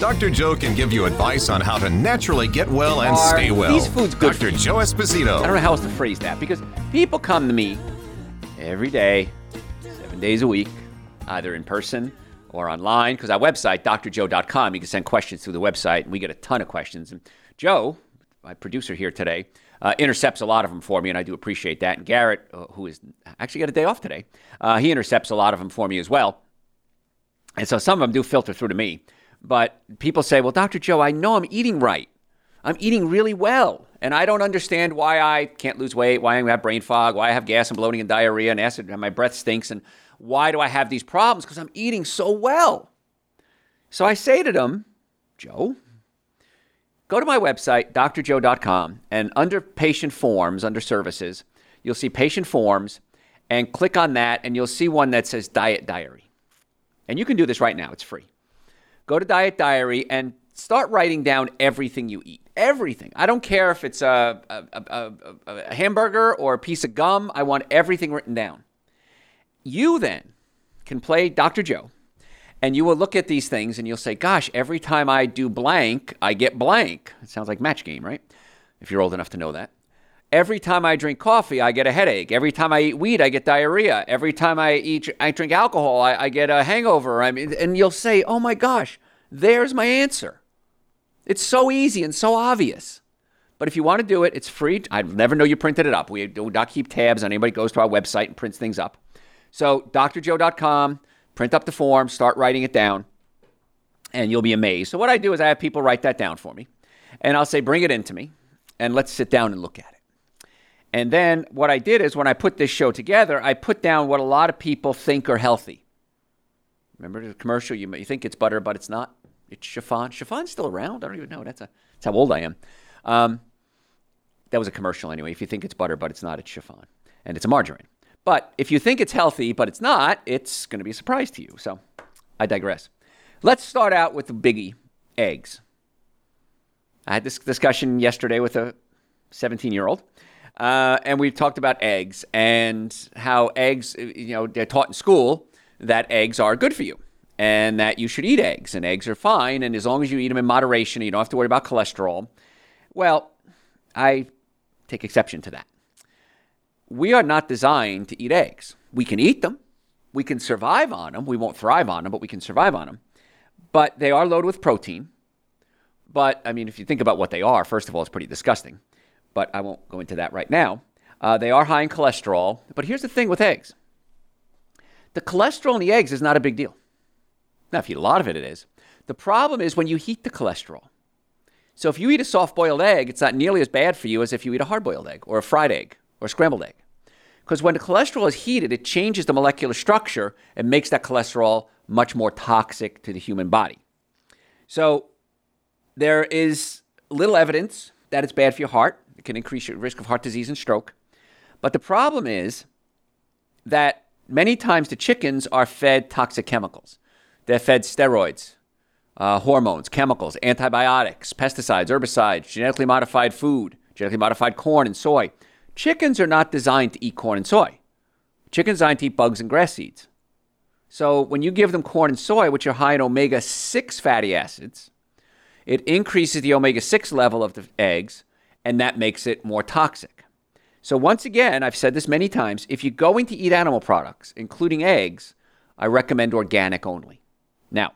Dr. Joe can give you advice on how to naturally get well and Are stay well. these foods good for Dr. Joe Esposito. I don't know how else to phrase that because people come to me every day, seven days a week, either in person or online, because our website, drjoe.com, you can send questions through the website, and we get a ton of questions. And Joe, my producer here today, uh, intercepts a lot of them for me, and I do appreciate that. And Garrett, uh, who is actually got a day off today, uh, he intercepts a lot of them for me as well. And so some of them do filter through to me. But people say, well, Dr. Joe, I know I'm eating right. I'm eating really well. And I don't understand why I can't lose weight, why I have brain fog, why I have gas and bloating and diarrhea and acid, and my breath stinks. And why do I have these problems? Because I'm eating so well. So I say to them, Joe, go to my website, drjoe.com, and under patient forms, under services, you'll see patient forms, and click on that, and you'll see one that says diet diary. And you can do this right now, it's free. Go to Diet Diary and start writing down everything you eat. Everything. I don't care if it's a, a, a, a, hamburger or a piece of gum, I want everything written down. You then can play Dr. Joe and you will look at these things and you'll say, gosh, every time I do blank, I get blank. It sounds like match game, right? If you're old enough to know that. Every time I drink coffee, I get a headache. Every time I eat weed, I get diarrhea. Every time I eat, I drink alcohol, I, I get a hangover. I mean, and you'll say, "Oh my gosh, there's my answer." It's so easy and so obvious. But if you want to do it, it's free. I'd never know you printed it up. We do not keep tabs on anybody goes to our website and prints things up. So drjoe.com, print up the form, start writing it down, and you'll be amazed. So what I do is I have people write that down for me, and I'll say, "Bring it in to me, and let's sit down and look at it." And then what I did is when I put this show together, I put down what a lot of people think are healthy. Remember the commercial? You, think it's butter, but it's not. It's chiffon. Chiffon's still around. I don't even know. That's, a, that's how old I am. Um, that was a commercial anyway. If you think it's butter, but it's not, it's chiffon. And it's a margarine. But if you think it's healthy, but it's not, it's going to be a surprise to you. So I digress. Let's start out with the biggie eggs. I had this discussion yesterday with a 17 year old. Uh, and we've talked about eggs and how eggs, you know, they're taught in school that eggs are good for you and that you should eat eggs and eggs are fine. And as long as you eat them in moderation, you don't have to worry about cholesterol. Well, I take exception to that. We are not designed to eat eggs. We can eat them, we can survive on them. We won't thrive on them, but we can survive on them. But they are loaded with protein. But I mean, if you think about what they are, first of all, it's pretty disgusting but I won't go into that right now. Uh, they are high in cholesterol. But here's the thing with eggs the cholesterol in the eggs is not a big deal. Now, if you eat a lot of it, it is. The problem is when you heat the cholesterol. So if you eat a soft boiled egg, it's not nearly as bad for you as if you eat a hard boiled egg or a fried egg or a scrambled egg. Because when the cholesterol is heated, it changes the molecular structure and makes that cholesterol much more toxic to the human body. So there is little evidence that it's bad for your heart. It can increase your risk of heart disease and stroke. But the problem is that many times the chickens are fed toxic chemicals. They're fed steroids, uh, hormones, chemicals, antibiotics, pesticides, herbicides, genetically modified food, genetically modified corn and soy. Chickens are not designed to eat corn and soy. Chickens are designed to eat bugs and grass seeds. So when you give them corn and soy, which are high in omega 6 fatty acids, it increases the omega 6 level of the eggs, and that makes it more toxic. So, once again, I've said this many times if you're going to eat animal products, including eggs, I recommend organic only. Now,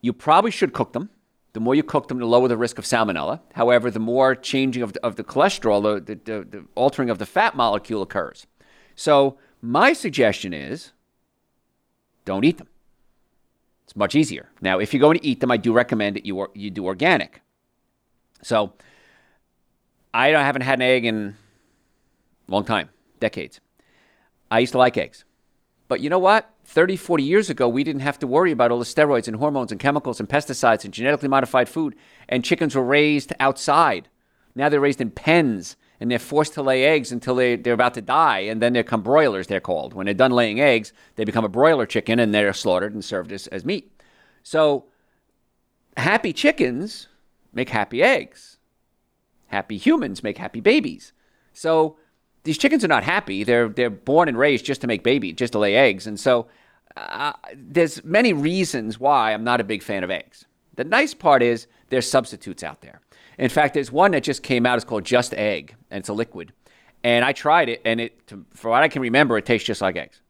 you probably should cook them. The more you cook them, the lower the risk of salmonella. However, the more changing of the, of the cholesterol, the, the, the, altering of the fat molecule occurs. So, my suggestion is don't eat them. It's much easier. Now, if you're going to eat them, I do recommend that you, or, you do organic. So, I haven't had an egg in a long time, decades. I used to like eggs. But you know what? 30, 40 years ago, we didn't have to worry about all the steroids and hormones and chemicals and pesticides and genetically modified food. And chickens were raised outside. Now they're raised in pens and they're forced to lay eggs until they, they're about to die, and then they become broilers, they're called. When they're done laying eggs, they become a broiler chicken and they're slaughtered and served as, as meat. So, happy chickens make happy eggs. Happy humans make happy babies. So, these chickens are not happy. They're, they're born and raised just to make baby, just to lay eggs. And so, uh, there's many reasons why I'm not a big fan of eggs. The nice part is there's substitutes out there. In fact, there's one that just came out. It's called Just Egg, and it's a liquid. And I tried it, and it, for what I can remember, it tastes just like eggs.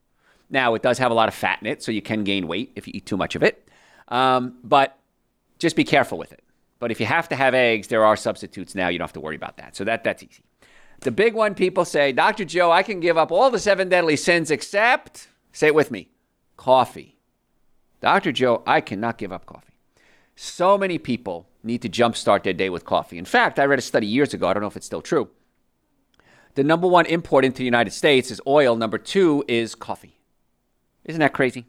Now, it does have a lot of fat in it, so you can gain weight if you eat too much of it. Um, but just be careful with it. But if you have to have eggs, there are substitutes now. You don't have to worry about that. So that, that's easy. The big one people say, Dr. Joe, I can give up all the seven deadly sins except, say it with me, coffee. Dr. Joe, I cannot give up coffee. So many people need to jumpstart their day with coffee. In fact, I read a study years ago, I don't know if it's still true. The number one import into the United States is oil, number two is coffee. Isn't that crazy?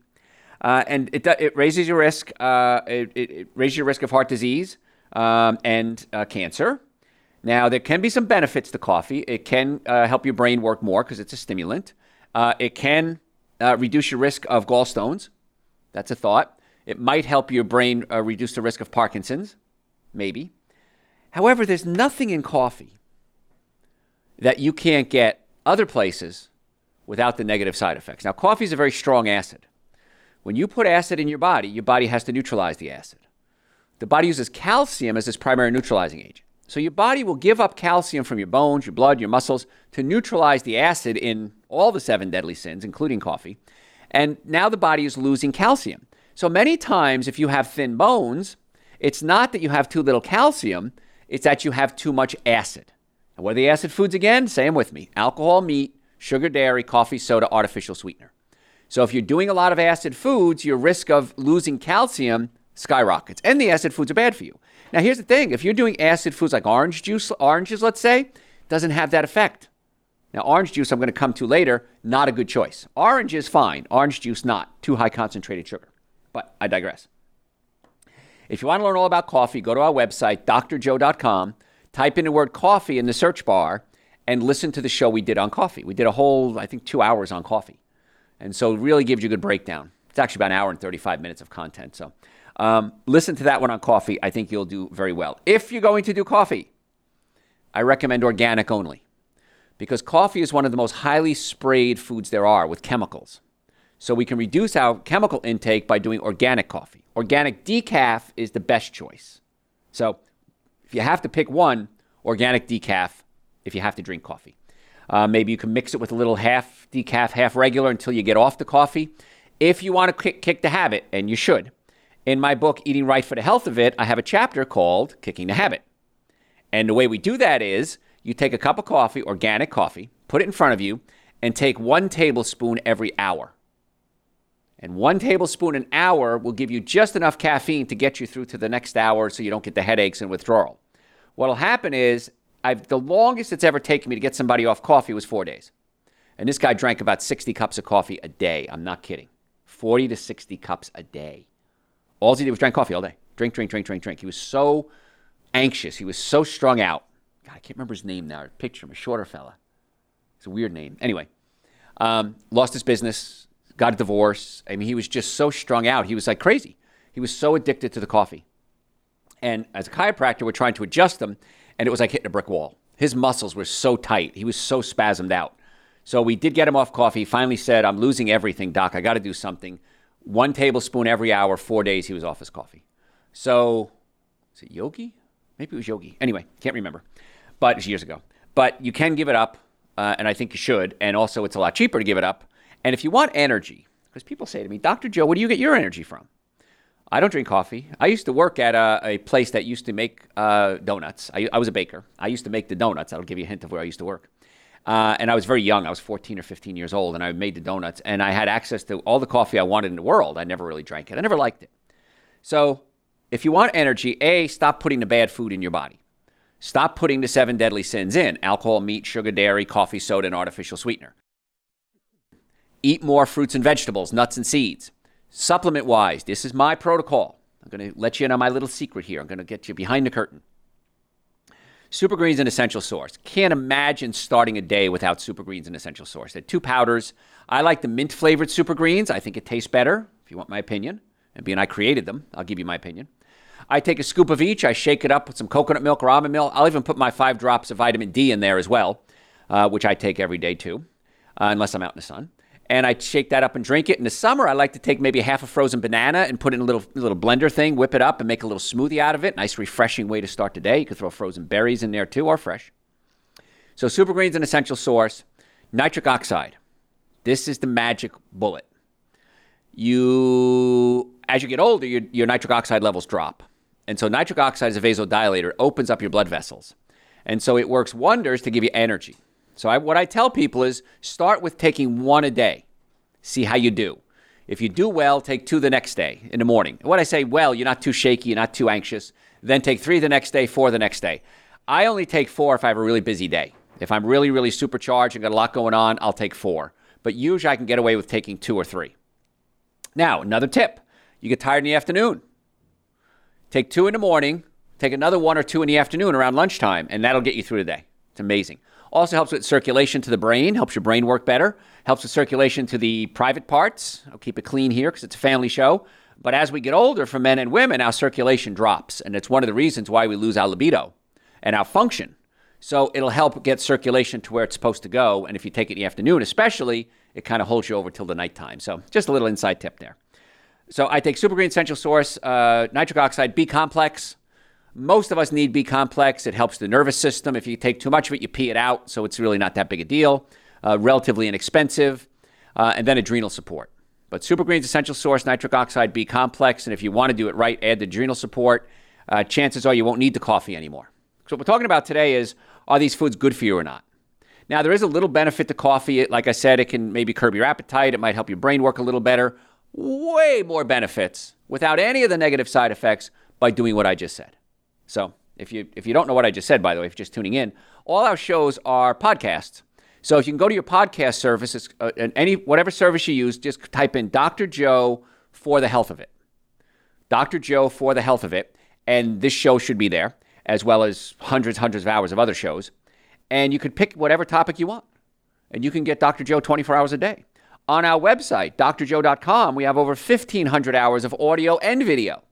Uh, and it, it raises your risk. Uh, it, it, raises your risk of heart disease um, and uh, cancer. Now, there can be some benefits to coffee. It can uh, help your brain work more because it's a stimulant. Uh, it can uh, reduce your risk of gallstones. That's a thought. It might help your brain reduce the risk of Parkinson's maybe. However, there's nothing in coffee that you can't get other places without the negative side effects. Now, coffee is a very strong acid. When you put acid in your body, your body has to neutralize the acid. The body uses calcium as its primary neutralizing agent. So your body will give up calcium from your bones, your blood, your muscles to neutralize the acid in all the seven deadly sins, including coffee. And now the body is losing calcium. So many times, if you have thin bones, it's not that you have too little calcium, it's that you have too much acid. And what are the acid foods again? Them with me alcohol, meat, sugar, dairy, coffee, soda, artificial sweetener. So if you're doing a lot of acid foods, your risk of losing calcium skyrockets. And the acid foods are bad for you. Now here's the thing, if you're doing acid foods like orange juice, oranges let's say, doesn't have that effect. Now orange juice I'm going to come to later, not a good choice. Orange is fine, orange juice not, too high concentrated sugar. But I digress. If you want to learn all about coffee, go to our website, drjoe.com, type in the word coffee in the search bar, and listen to the show we did on coffee. We did a whole, I think, two hours on coffee. And so it really gives you a good breakdown. It's actually about an hour and 35 minutes of content. So um, listen to that one on coffee. I think you'll do very well. If you're going to do coffee, I recommend organic only because coffee is one of the most highly sprayed foods there are with chemicals. So we can reduce our chemical intake by doing organic coffee. Organic decaf is the best choice. So if you have to pick one, organic decaf if you have to drink coffee. Uh, maybe you can mix it with a little half decaf, half regular until you get off the coffee. If you want to kick, kick the habit, and you should, in my book, Eating Right for the Health of It, I have a chapter called Kicking the Habit. And the way we do that is you take a cup of coffee, organic coffee, put it in front of you, and take one tablespoon every hour. And one tablespoon an hour will give you just enough caffeine to get you through to the next hour so you don't get the headaches and withdrawal. What'll happen is, I've, the longest it's ever taken me to get somebody off coffee was four days. And this guy drank about 60 cups of coffee a day. I'm not kidding. 40 to 60 cups a day. All he did was drink coffee all day. Drink, drink, drink, drink, drink. He was so anxious. He was so strung out. God, I can't remember his name now. Picture him, a shorter fella. It's a weird name. Anyway, um, lost his business, got a divorce. I mean, he was just so strung out. He was like crazy. He was so addicted to the coffee. And as a chiropractor, we're trying to adjust him, and it was like hitting a brick wall. His muscles were so tight. He was so spasmed out. So we did get him off coffee. Finally said, I'm losing everything, doc. I got to do something. One tablespoon every hour, four days, he was off his coffee. So, is it Yogi? Maybe it was Yogi. Anyway, can't remember. But it was years ago. But you can give it up, uh, and I think you should. And also, it's a lot cheaper to give it up and if you want energy, because people say to me, Dr. Joe, where do you get your energy from? I don't drink coffee. I used to work at a, a place that used to make uh, donuts. I, I, was a baker. I used to make the donuts. That'll give you a hint of where I used to work. Uh, and I was very young. I was 14 or 15 years old, and I made the donuts. And I had access to all the coffee I wanted in the world. I never really drank it. I never liked it. So, if you want energy, A, stop putting the bad food in your body. Stop putting the seven deadly sins in alcohol, meat, sugar, dairy, coffee, soda, and artificial sweetener. Eat more fruits and vegetables, nuts and seeds. Supplement wise, this is my protocol. I'm going to let you in on my little secret here. I'm going to get you behind the curtain. Super Green's an essential source. Can't imagine starting a day without Super Green's an essential source. They're two powders. I like the mint flavored Super Greens. I think it tastes better, if you want my opinion. And being I created them, I'll give you my opinion. I take a scoop of each. I shake it up with some coconut milk or almond milk. I'll even put my five drops of vitamin D in there as well, uh, which I take every day too, uh, unless I'm out in the sun. And I shake that up and drink it. In the summer, I like to take maybe half a frozen banana and put it in a little little blender thing, whip it up, and make a little smoothie out of it. Nice, refreshing way to start the day. You could throw frozen berries in there too, or fresh. So, Super Green's an essential source. Nitric oxide. This is the magic bullet. You, as you get older, your, your nitric oxide levels drop. And so nitric oxide is a vasodilator, it opens up your blood vessels. And so it works wonders to give you energy. So I, what I tell people is start with taking one a day. See how you do. If you do well, take two the next day in the morning. And when I say well, you're not too shaky, you're not too anxious. Then take three the next day, four the next day. I only take four if I have a really busy day. If I'm really, really supercharged and got a lot going on, I'll take four. But usually I can get away with taking two or three. Now, another tip you get tired in the afternoon. Take two in the morning, take another one or two in the afternoon around lunchtime, and that'll get you through the day. It's amazing. Also helps with circulation to the brain, helps your brain work better, helps with circulation to the private parts. I'll keep it clean here because it's a family show. But as we get older for men and women, our circulation drops. And it's one of the reasons why we lose our libido and our function. So it'll help get circulation to where it's supposed to go. And if you take it in the afternoon, especially, it kind of holds you over till the nighttime. So just a little inside tip there. So I take Super Green Essential Source, uh, nitric oxide, B complex. Most of us need B complex. It helps the nervous system. If you take too much of it, you pee it out. So it's really not that big a deal. Uh, relatively inexpensive. Uh, and then adrenal support. But Super Green's Essential Source, nitric oxide, B complex. And if you want to do it right, add the adrenal support. Uh, chances are you won't need the coffee anymore. So what we're talking about today is are these foods good for you or not? Now, there is a little benefit to coffee. Like I said, it can maybe curb your appetite. It might help your brain work a little better way more benefits without any of the negative side effects by doing what I just said. So, if you if you don't know what I just said, by the way, if you're just tuning in, all our shows are podcasts. So if you can go to your podcast service, uh, any whatever service you use, just type in Dr. Joe for the health of it. Dr. Joe for the health of it, and this show should be there, as well as hundreds, hundreds of hours of other shows. And you can pick whatever topic you want, and you can get Dr. Joe 24 hours a day. On our website, drjoe.com, we have over 1,500 hours of audio and video.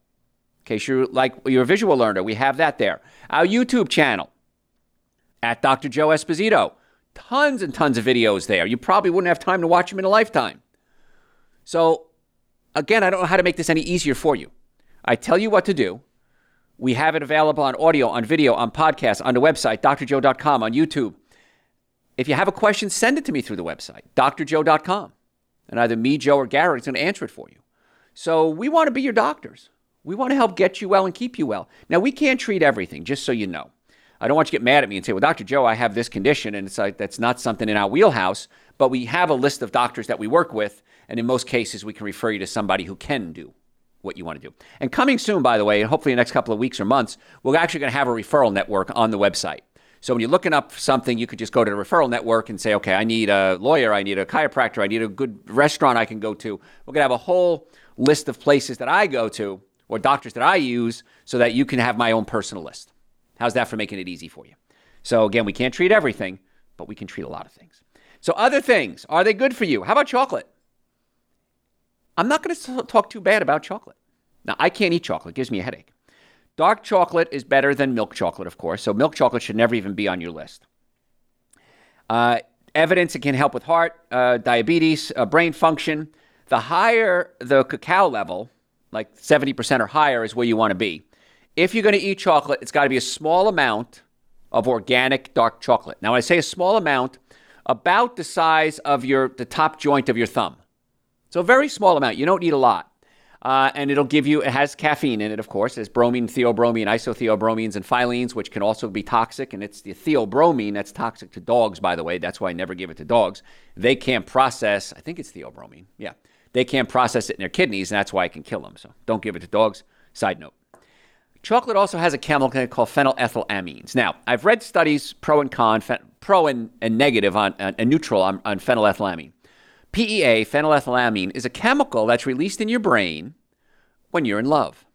In case you're like you're a visual learner, we have that there. Our YouTube channel at Dr. Joe Esposito, tons and tons of videos there. You probably wouldn't have time to watch them in a lifetime. So, again, I don't know how to make this any easier for you. I tell you what to do. We have it available on audio, on video, on podcast, on the website, drjoe.com, on YouTube. If you have a question, send it to me through the website, drjoe.com. And either me, Joe, or Garrett is going to answer it for you. So we want to be your doctors. We want to help get you well and keep you well. Now, we can't treat everything, just so you know. I don't want you to get mad at me and say, well, Dr. Joe, I have this condition, and it's like that's not something in our wheelhouse, but we have a list of doctors that we work with, and in most cases, we can refer you to somebody who can do what you want to do. And coming soon, by the way, and hopefully in the next couple of weeks or months, we're actually going to have a referral network on the website. So when you're looking up something, you could just go to the referral network and say, okay, I need a lawyer, I need a chiropractor, I need a good restaurant I can go to. We're going to have a whole list of places that I go to or doctors that I use so that you can have my own personal list. How's that for making it easy for you? So again, we can't treat everything, but we can treat a lot of things. So other things, are they good for you? How about chocolate? I'm not going to talk too bad about chocolate. Now, I can't eat chocolate. It gives me a headache. Dark chocolate is better than milk chocolate, of course. So milk chocolate should never even be on your list. Uh, evidence it can help with heart, uh, diabetes, uh, brain function. The higher the cacao level, like 70% or higher, is where you want to be. If you're going to eat chocolate, it's got to be a small amount of organic dark chocolate. Now, I say a small amount, about the size of your the top joint of your thumb. So a very small amount. You don't need a lot. Uh, and it'll give you, it has caffeine in it, of course. It has bromine, theobromine, isotheobromines, and phyllenes, which can also be toxic. And it's the theobromine that's toxic to dogs, by the way. That's why I never give it to dogs. They can't process, I think it's theobromine. Yeah. They can't process it in their kidneys, and that's why it can kill them. So don't give it to dogs. Side note. Chocolate also has a chemical called phenylethylamines. Now, I've read studies pro and con, pro and, and negative on, and neutral on, on phenylethylamine. PEA, phenylethylamine, is a chemical that's released in your brain when you're in love.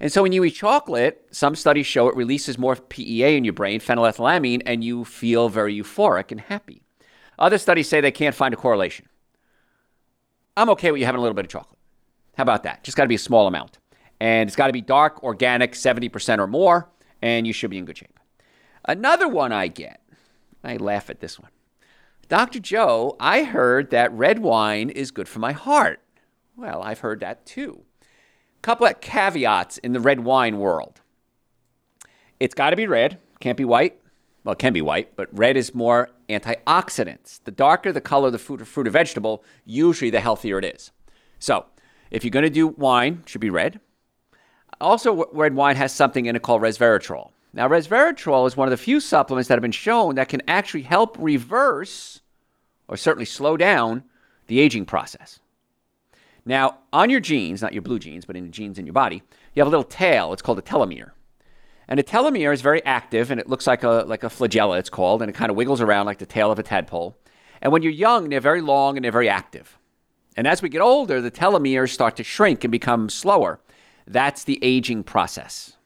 And so when you eat chocolate, some studies show it releases more PEA in your brain, phenylethylamine, and you feel very euphoric and happy. Other studies say they can't find a correlation. I'm okay with you having a little bit of chocolate. How about that? Just got to be a small amount. And it's got to be dark, organic, 70% or more, and you should be in good shape. Another one I get, I laugh at this one. Dr. Joe, I heard that red wine is good for my heart. Well, I've heard that too. Couple of caveats in the red wine world. It's got to be red, can't be white. Well, it can be white, but red is more antioxidants. The darker the color of the fruit, or, fruit or vegetable, usually the healthier it is. So, if you're going to do wine, should be red. Also, red wine has something in it called resveratrol. Now, resveratrol is one of the few supplements that have been shown that can actually help reverse or certainly slow down the aging process. Now, on your genes, not your blue genes, but in the genes in your body, you have a little tail. It's called a telomere. And a telomere is very active and it looks like a, like a flagella, it's called, and it kind of wiggles around like the tail of a tadpole. And when you're young, they're very long and they're very active. And as we get older, the telomeres start to shrink and become slower. That's the aging process.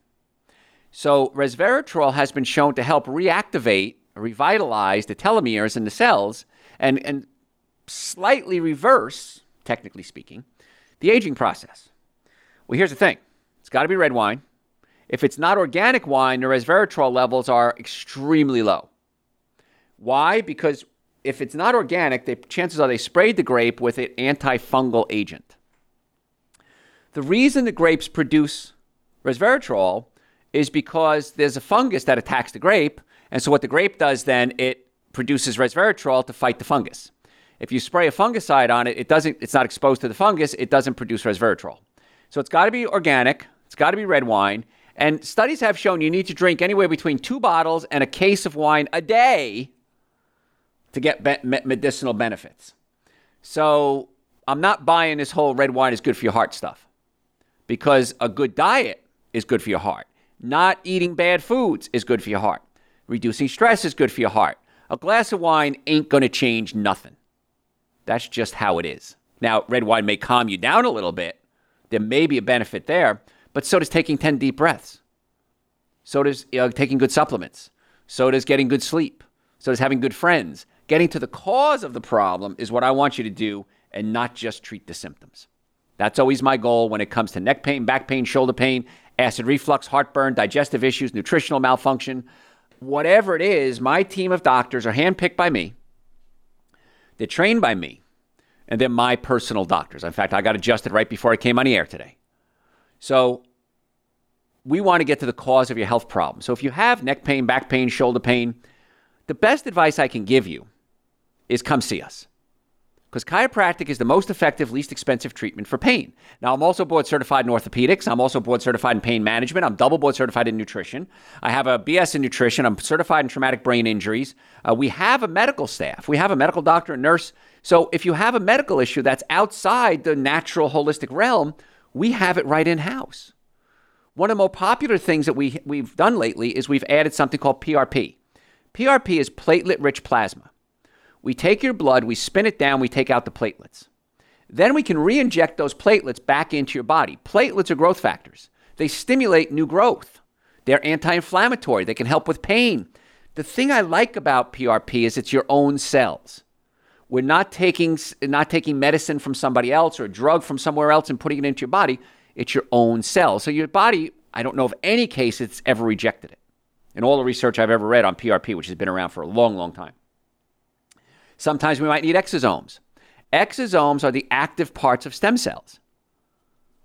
So, resveratrol has been shown to help reactivate, revitalize the telomeres in the cells and, and slightly reverse, technically speaking, the aging process. Well, here's the thing it's got to be red wine. If it's not organic wine, the resveratrol levels are extremely low. Why? Because if it's not organic, the chances are they sprayed the grape with an antifungal agent. The reason the grapes produce resveratrol is because there's a fungus that attacks the grape. And so what the grape does then, it produces resveratrol to fight the fungus. If you spray a fungicide on it, it doesn't it's not exposed to the fungus, it doesn't produce resveratrol. So it's got to be organic, it's got to be red wine, and studies have shown you need to drink anywhere between 2 bottles and a case of wine a day to get be- medicinal benefits. So, I'm not buying this whole red wine is good for your heart stuff. Because a good diet is good for your heart. Not eating bad foods is good for your heart. Reducing stress is good for your heart. A glass of wine ain't going to change nothing. That's just how it is. Now, red wine may calm you down a little bit. There may be a benefit there, but so does taking 10 deep breaths. So does know, taking good supplements. So does getting good sleep. So does having good friends. Getting to the cause of the problem is what I want you to do and not just treat the symptoms. That's always my goal when it comes to neck pain, back pain, shoulder pain, acid reflux, heartburn, digestive issues, nutritional malfunction, whatever it is, my team of doctors are handpicked by me. They're trained by me, and they're my personal doctors. In fact, I got adjusted right before I came on the air today. So, we want to get to the cause of your health problem. So, if you have neck pain, back pain, shoulder pain, the best advice I can give you is come see us because chiropractic is the most effective, least expensive treatment for pain. Now, I'm also board certified in orthopedics. I'm also board certified in pain management. I'm double board certified in nutrition. I have a BS in nutrition. I'm certified in traumatic brain injuries. Uh, we have a medical staff. We have a medical doctor and nurse. So, if you have a medical issue that's outside the natural holistic realm, we have it right in house. One of the more popular things that we, we've done lately is we've added something called PRP. PRP is platelet rich plasma. We take your blood, we spin it down, we take out the platelets. Then we can re inject those platelets back into your body. Platelets are growth factors, they stimulate new growth. They're anti inflammatory, they can help with pain. The thing I like about PRP is it's your own cells. We're not taking, not taking medicine from somebody else or a drug from somewhere else and putting it into your body. It's your own cell. So your body, I don't know of any case it's ever rejected it. In all the research I've ever read on PRP, which has been around for a long, long time. Sometimes we might need exosomes. Exosomes are the active parts of stem cells.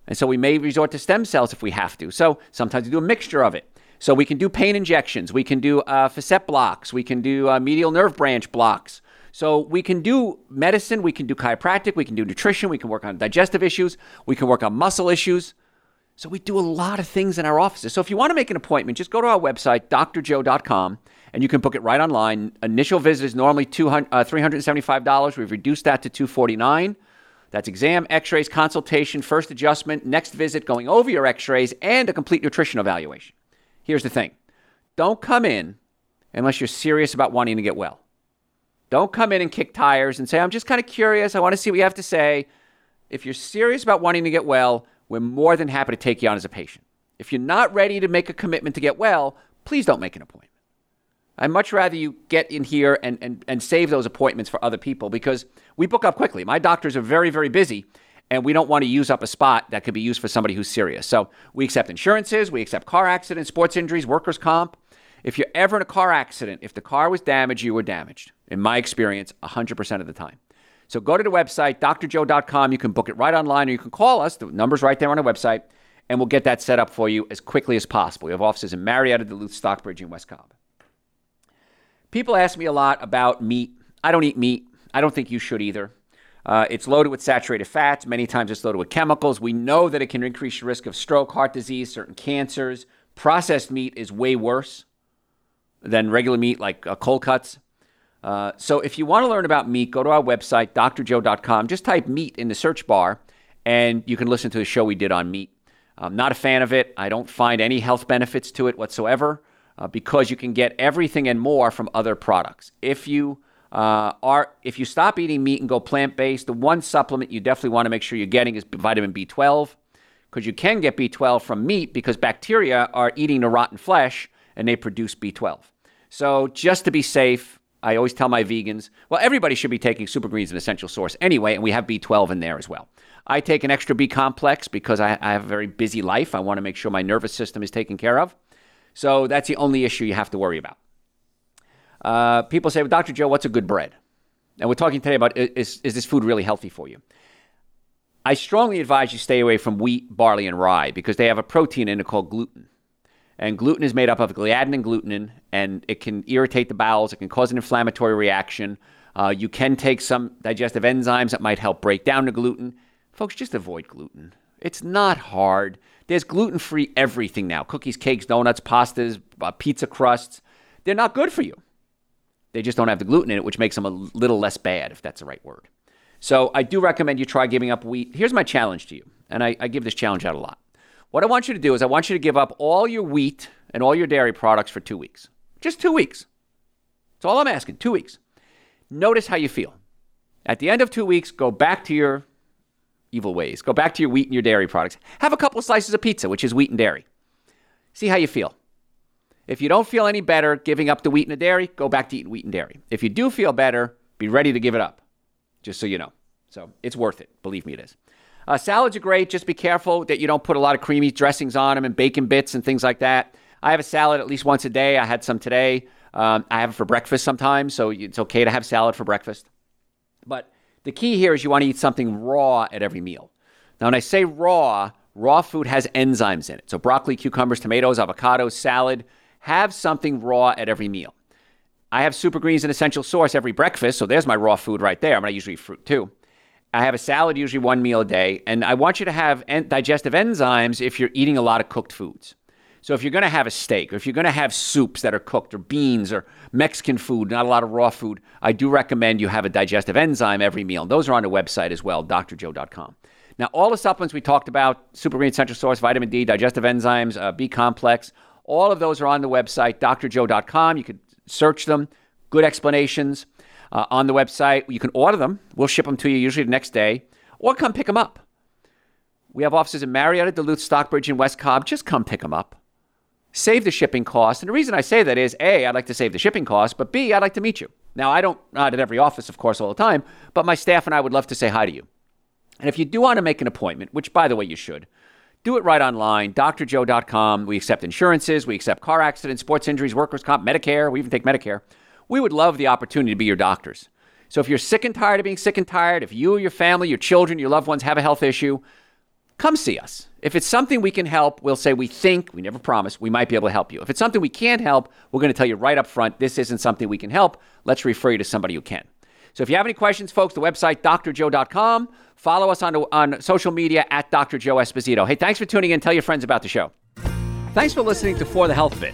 And so we may resort to stem cells if we have to. So sometimes we do a mixture of it. So we can do pain injections, we can do uh, facet blocks, we can do uh, medial nerve branch blocks. So we can do medicine, we can do chiropractic, we can do nutrition, we can work on digestive issues, we can work on muscle issues. So we do a lot of things in our offices. So if you want to make an appointment, just go to our website, drjoe.com, and you can book it right online. Initial visit is normally uh, $375. We've reduced that to 249. That's exam, x-rays, consultation, first adjustment, next visit, going over your x-rays, and a complete nutrition evaluation. Here's the thing. Don't come in unless you're serious about wanting to get well. Don't come in and kick tires and say, I'm just kind of curious. I want to see what you have to say. If you're serious about wanting to get well, we're more than happy to take you on as a patient. If you're not ready to make a commitment to get well, please don't make an appointment. I'd much rather you get in here and, and, and save those appointments for other people because we book up quickly. My doctors are very, very busy, and we don't want to use up a spot that could be used for somebody who's serious. So we accept insurances, we accept car accidents, sports injuries, workers' comp. If you're ever in a car accident, if the car was damaged, you were damaged. In my experience, 100% of the time. So go to the website, drjoe.com. You can book it right online or you can call us. The number's right there on the website, and we'll get that set up for you as quickly as possible. We have offices in Marietta, Duluth, Stockbridge, and West Cobb. People ask me a lot about meat. I don't eat meat. I don't think you should either. Uh, it's loaded with saturated fats. Many times it's loaded with chemicals. We know that it can increase your risk of stroke, heart disease, certain cancers. Processed meat is way worse than regular meat, like uh, cold cuts. Uh, so if you want to learn about meat, go to our website, drjoe.com. Just type meat in the search bar, and you can listen to the show we did on meat. I'm not a fan of it. I don't find any health benefits to it whatsoever uh, because you can get everything and more from other products. If you uh, are if you stop eating meat and go plant based, the one supplement you definitely want to make sure you're getting is vitamin B12 because you can get B12 from meat because bacteria are eating the rotten flesh and they produce B12. So just to be safe, I always tell my vegans, well, everybody should be taking Super Greens an essential source anyway, and we have B12 in there as well. I take an extra B complex because I, I have a very busy life. I want to make sure my nervous system is taken care of. So that's the only issue you have to worry about. Uh, people say, well, Dr. Joe, what's a good bread? And we're talking today about is, is this food really healthy for you? I strongly advise you stay away from wheat, barley, and rye because they have a protein in it called gluten. And gluten is made up of gliadin and glutenin, and it can irritate the bowels. It can cause an inflammatory reaction. Uh, you can take some digestive enzymes that might help break down the gluten. Folks, just avoid gluten. It's not hard. There's gluten free everything now cookies, cakes, donuts, pastas, uh, pizza crusts. They're not good for you. They just don't have the gluten in it, which makes them a little less bad, if that's the right word. So I do recommend you try giving up wheat. Here's my challenge to you, and I, I give this challenge out a lot. What I want you to do is I want you to give up all your wheat and all your dairy products for two weeks. Just two weeks. That's all I'm asking, two weeks. Notice how you feel. At the end of two weeks, go back to your evil ways. Go back to your wheat and your dairy products. Have a couple slices of pizza, which is wheat and dairy. See how you feel. If you don't feel any better giving up the wheat and the dairy, go back to eating wheat and dairy. If you do feel better, be ready to give it up, just so you know. So it's worth it. Believe me, it is. Uh, salads are great. Just be careful that you don't put a lot of creamy dressings on them and bacon bits and things like that. I have a salad at least once a day. I had some today. Um, I have it for breakfast sometimes, so it's okay to have salad for breakfast. But the key here is you want to eat something raw at every meal. Now, when I say raw, raw food has enzymes in it. So, broccoli, cucumbers, tomatoes, avocados, salad, have something raw at every meal. I have super greens and essential source every breakfast, so there's my raw food right there. I mean, I usually eat fruit too. I have a salad usually one meal a day, and I want you to have en- digestive enzymes if you're eating a lot of cooked foods. So if you're going to have a steak, or if you're going to have soups that are cooked, or beans, or Mexican food, not a lot of raw food, I do recommend you have a digestive enzyme every meal. those are on the website as well, drjoe.com. Now, all the supplements we talked about, Super Green Essential Source, vitamin D, digestive enzymes, uh, B complex, all of those are on the website, drjoe.com. You could search them, good explanations uh, on the website. You can order them. We'll ship them to you usually the next day, or come pick them up. We have offices in Marietta, Duluth, Stockbridge, and West Cobb. Just come pick them up save the shipping cost. And the reason I say that is A, I'd like to save the shipping cost, but B, I'd like to meet you. Now, I don't, not at every office, of course, all the time, but my staff and I would love to say hi to you. And if you do want to make an appointment, which by the way, you should, do it right online, drjoe.com. We accept insurances, we accept car accidents, sports injuries, workers' comp, Medicare, we even take Medicare. We would love the opportunity to be your doctors. So if you're sick and tired of being sick and tired, if you, or your family, your children, your loved ones have a health issue, come see us. If it's something we can help, we'll say we think, we never promise, we might be able to help you. If it's something we can't help, we're going to tell you right up front, this isn't something we can help. Let's refer you to somebody who can. So if you have any questions, folks, the website, drjoe.com. Follow us on, on social media at Dr. Joe Esposito. Hey, thanks for tuning in. Tell your friends about the show. Thanks for listening to For the Health of It.